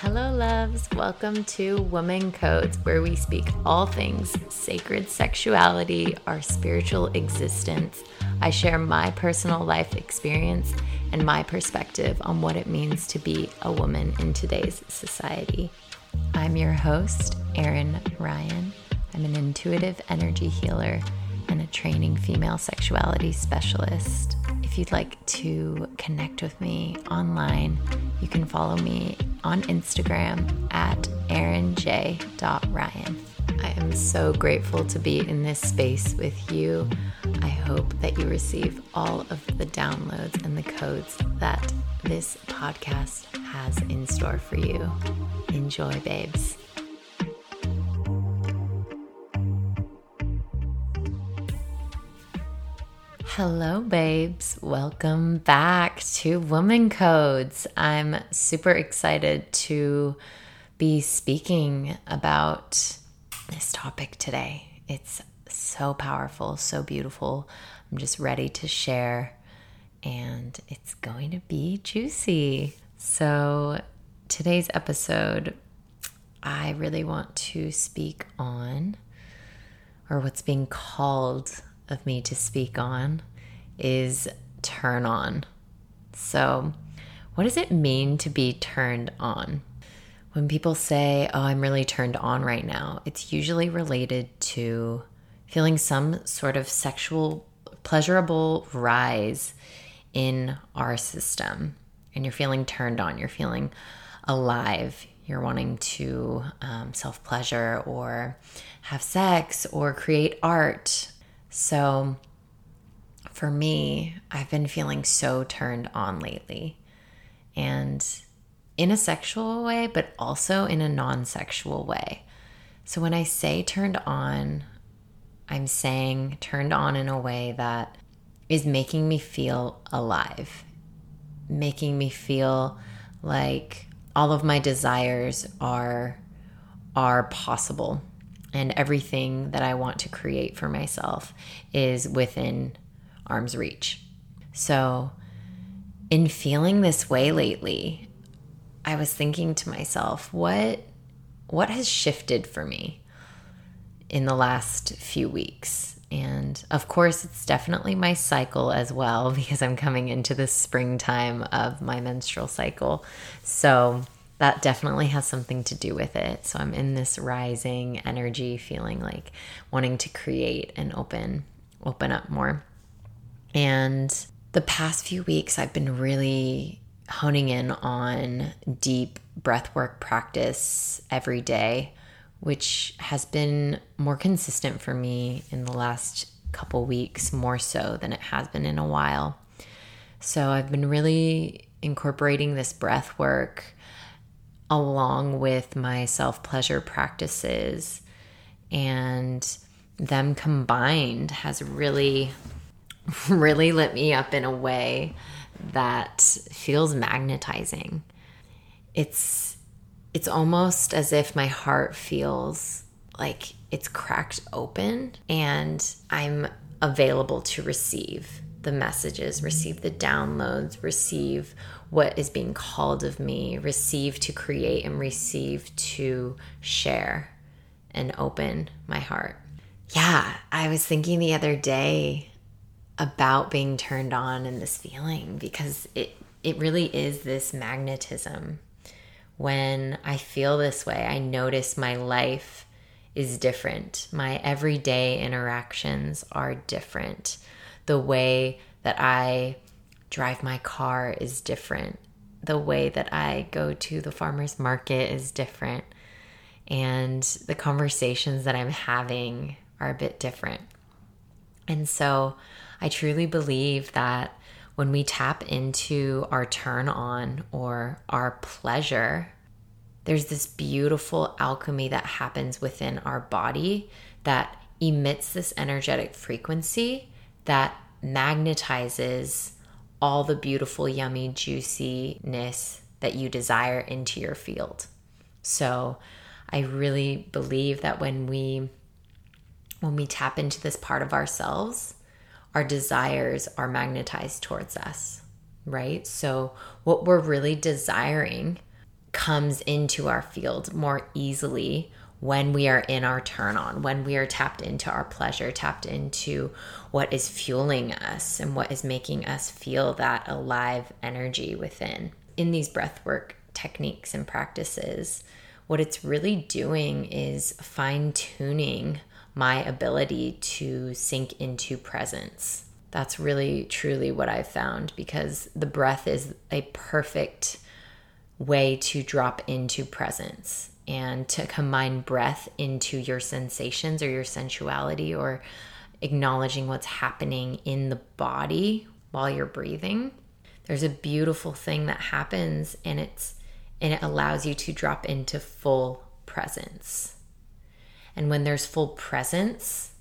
Hello, loves. Welcome to Woman Codes, where we speak all things sacred sexuality, our spiritual existence. I share my personal life experience and my perspective on what it means to be a woman in today's society. I'm your host, Erin Ryan. I'm an intuitive energy healer and a training female sexuality specialist. If you'd like to connect with me online, you can follow me on Instagram at erinj.ryan. I am so grateful to be in this space with you. I hope that you receive all of the downloads and the codes that this podcast has in store for you. Enjoy, babes. Hello, babes. Welcome back to Woman Codes. I'm super excited to be speaking about this topic today. It's so powerful, so beautiful. I'm just ready to share, and it's going to be juicy. So, today's episode, I really want to speak on, or what's being called of me to speak on is turn on. So, what does it mean to be turned on? When people say, Oh, I'm really turned on right now, it's usually related to feeling some sort of sexual, pleasurable rise in our system. And you're feeling turned on, you're feeling alive, you're wanting to um, self pleasure or have sex or create art so, for me, I've been feeling so turned on lately. And in a sexual way, but also in a non sexual way. So, when I say turned on, I'm saying turned on in a way that is making me feel alive, making me feel like all of my desires are are possible and everything that I want to create for myself is within arm's reach. So, in feeling this way lately, I was thinking to myself, what what has shifted for me in the last few weeks? And of course, it's definitely my cycle as well because I'm coming into the springtime of my menstrual cycle. So, that definitely has something to do with it. So I'm in this rising energy, feeling like wanting to create and open, open up more. And the past few weeks, I've been really honing in on deep breathwork practice every day, which has been more consistent for me in the last couple weeks, more so than it has been in a while. So I've been really incorporating this breath work along with my self pleasure practices. And them combined has really, really lit me up in a way that feels magnetizing. It's it's almost as if my heart feels like it's cracked open and I'm available to receive the messages, receive the downloads, receive what is being called of me, receive to create and receive to share and open my heart. Yeah, I was thinking the other day about being turned on and this feeling because it it really is this magnetism. When I feel this way, I notice my life is different. My everyday interactions are different. The way that I drive my car is different. The way that I go to the farmer's market is different. And the conversations that I'm having are a bit different. And so I truly believe that when we tap into our turn on or our pleasure, there's this beautiful alchemy that happens within our body that emits this energetic frequency that magnetizes all the beautiful, yummy juiciness that you desire into your field. So, I really believe that when we when we tap into this part of ourselves, our desires are magnetized towards us, right? So, what we're really desiring comes into our field more easily when we are in our turn on, when we are tapped into our pleasure, tapped into what is fueling us and what is making us feel that alive energy within. In these breathwork techniques and practices, what it's really doing is fine tuning my ability to sink into presence. That's really truly what I've found because the breath is a perfect way to drop into presence and to combine breath into your sensations or your sensuality or acknowledging what's happening in the body while you're breathing. There's a beautiful thing that happens and it's and it allows you to drop into full presence. And when there's full presence,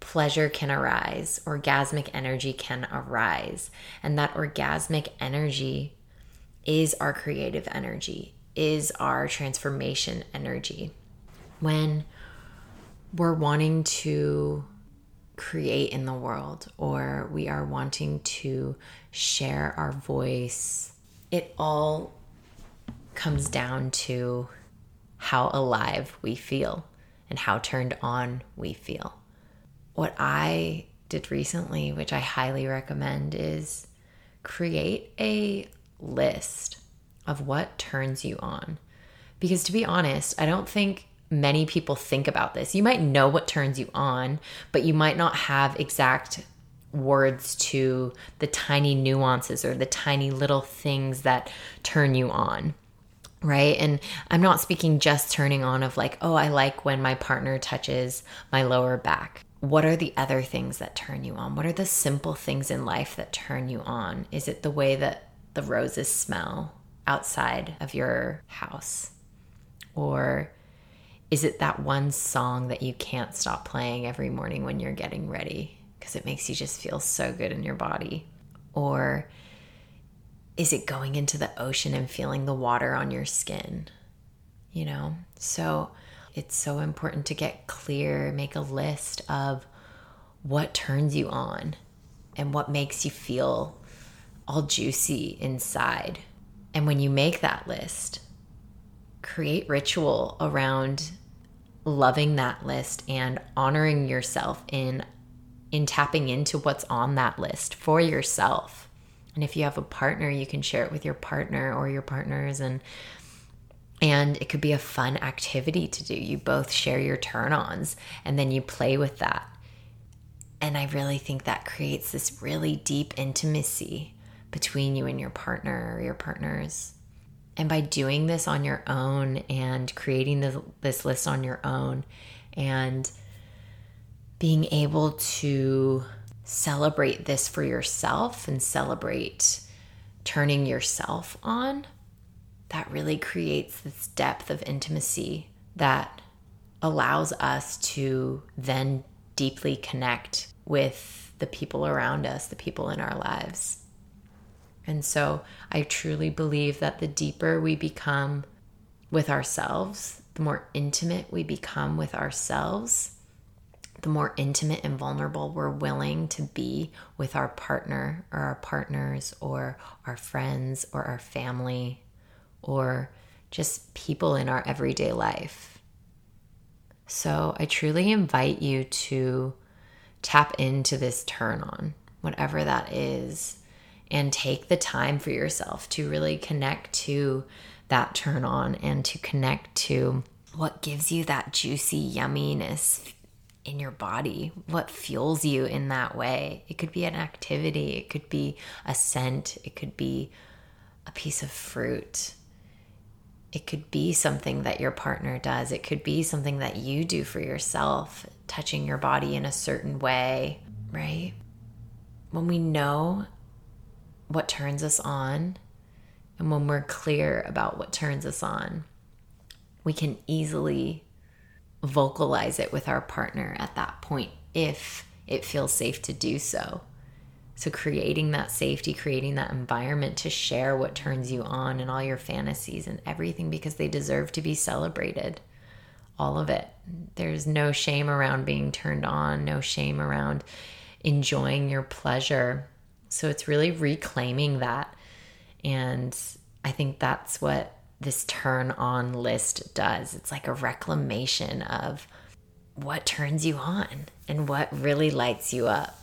pleasure can arise, orgasmic energy can arise. And that orgasmic energy is our creative energy, is our transformation energy. When we're wanting to create in the world or we are wanting to share our voice, it all comes down to how alive we feel and how turned on we feel. What I did recently, which I highly recommend, is create a list of what turns you on. Because to be honest, I don't think many people think about this. You might know what turns you on, but you might not have exact words to the tiny nuances or the tiny little things that turn you on right? And I'm not speaking just turning on of like, oh, I like when my partner touches my lower back. What are the other things that turn you on? What are the simple things in life that turn you on? Is it the way that the roses smell outside of your house? Or is it that one song that you can't stop playing every morning when you're getting ready because it makes you just feel so good in your body? Or is it going into the ocean and feeling the water on your skin? You know? So it's so important to get clear, make a list of what turns you on and what makes you feel all juicy inside. And when you make that list, create ritual around loving that list and honoring yourself in in tapping into what's on that list for yourself and if you have a partner, you can share it with your partner or your partners and and it could be a fun activity to do. You both share your turn-ons and then you play with that. And I really think that creates this really deep intimacy between you and your partner or your partners. And by doing this on your own and creating this, this list on your own and being able to celebrate this for yourself and celebrate turning yourself on, that really creates this depth of intimacy that allows us to then deeply connect with the people around us, the people in our lives. And so I truly believe that the deeper we become with ourselves, the more intimate we become with ourselves, the more intimate and vulnerable we're willing to be with our partner or our partners or our friends or our family or just people in our everyday life. So I truly invite you to tap into this turn on, whatever that is, and take the time for yourself to really connect to that turn on and to connect to what gives you that juicy yumminess in your body, what fuels you in that way. It could be an activity, it could be a scent, it could be a piece of fruit. It could be something that your partner does. It could be something that you do for yourself, touching your body in a certain way, right? When we know what turns us on and when we're clear about what turns us on, we can easily vocalize it with our partner at that point if it feels safe to do so. So, creating that safety, creating that environment to share what turns you on and all your fantasies and everything because they deserve to be celebrated. All of it. There's no shame around being turned on, no shame around enjoying your pleasure. So, it's really reclaiming that. And I think that's what this turn on list does. It's like a reclamation of what turns you on and what really lights you up.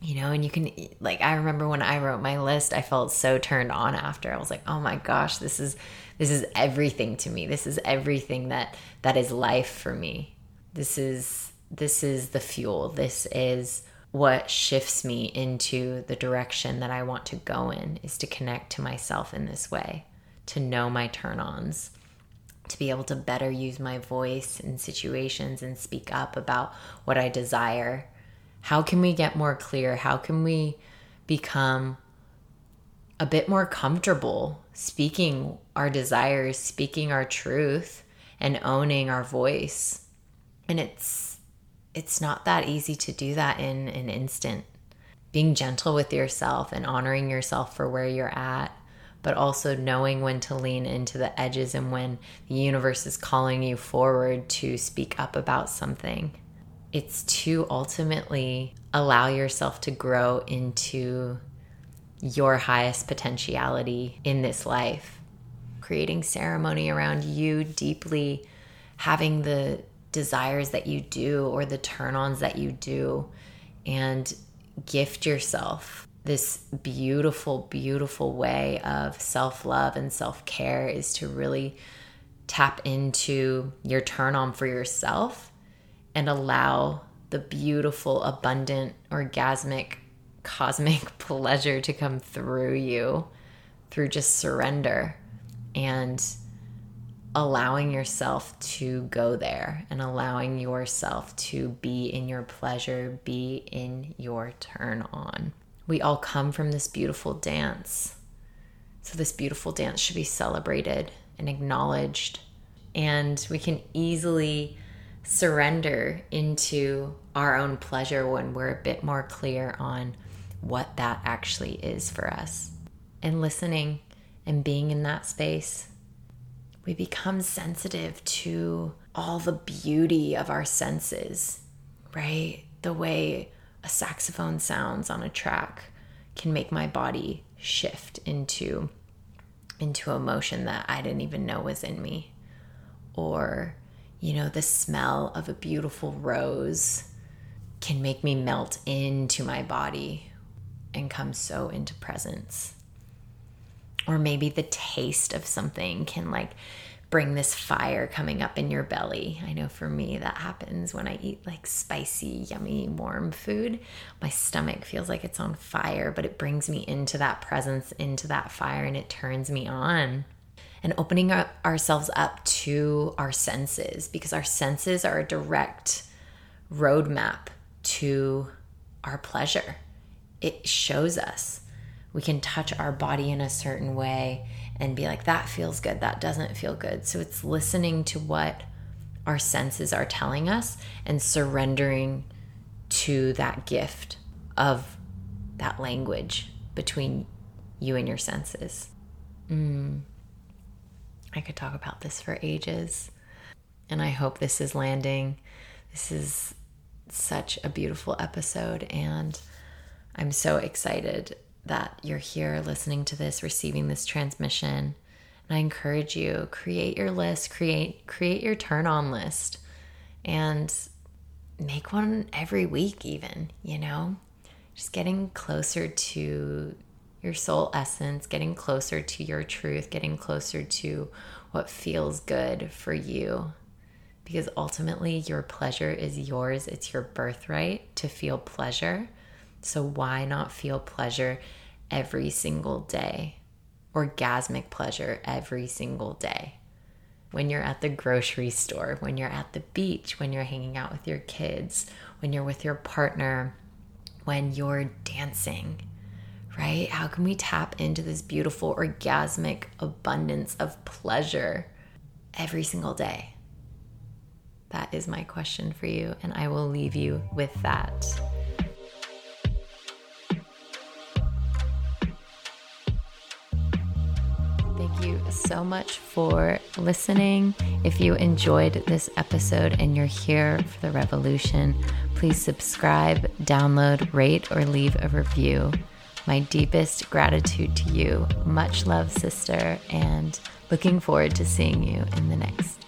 You know, and you can, like, I remember when I wrote my list, I felt so turned on after. I was like, oh my gosh, this is, this is everything to me. This is everything that, that is life for me. This is, this is the fuel. This is what shifts me into the direction that I want to go in is to connect to myself in this way, to know my turn ons, to be able to better use my voice in situations and speak up about what I desire. How can we get more clear? How can we become a bit more comfortable speaking our desires, speaking our truth, and owning our voice? And it's it's not that easy to do that in an instant. Being gentle with yourself and honoring yourself for where you're at, but also knowing when to lean into the edges and when the universe is calling you forward to speak up about something. It's to ultimately allow yourself to grow into your highest potentiality in this life. Creating ceremony around you deeply having the desires that you do or the turn ons that you do and gift yourself this beautiful, beautiful way of self love and self care is to really tap into your turn on for yourself and allow the beautiful, abundant, orgasmic, cosmic pleasure to come through you through just surrender and allowing yourself to go there and allowing yourself to be in your pleasure, be in your turn on. We all come from this beautiful dance. So, this beautiful dance should be celebrated and acknowledged. And we can easily surrender into our own pleasure when we're a bit more clear on what that actually is for us. And listening and being in that space we become sensitive to all the beauty of our senses, right? The way a saxophone sounds on a track can make my body shift into into emotion that I didn't even know was in me. Or, you know, the smell of a beautiful rose can make me melt into my body and come so into presence or maybe the taste of something can like bring this fire coming up in your belly. I know for me that happens when I eat like spicy, yummy, warm food. My stomach feels like it's on fire, but it brings me into that presence, into that fire, and it turns me on. And opening ourselves up to our senses because our senses are a direct roadmap to our pleasure. It shows us we can touch our body in a certain way and be like, that feels good, that doesn't feel good. So it's listening to what our senses are telling us and surrendering to that gift of that language between you and your senses. Mm. I could talk about this for ages, and I hope this is landing. This is such a beautiful episode, and I'm so excited that you're here listening to this, receiving this transmission. And I encourage you create your list, create create your turn on list and make one every week even, you know? Just getting closer to your soul essence, getting closer to your truth, getting closer to what feels good for you. Because ultimately, your pleasure is yours. It's your birthright to feel pleasure. So, why not feel pleasure every single day? Orgasmic pleasure every single day. When you're at the grocery store, when you're at the beach, when you're hanging out with your kids, when you're with your partner, when you're dancing, right? How can we tap into this beautiful orgasmic abundance of pleasure every single day? That is my question for you, and I will leave you with that. So much for listening. If you enjoyed this episode and you're here for the revolution, please subscribe, download, rate, or leave a review. My deepest gratitude to you. Much love, sister, and Looking forward to seeing you in the next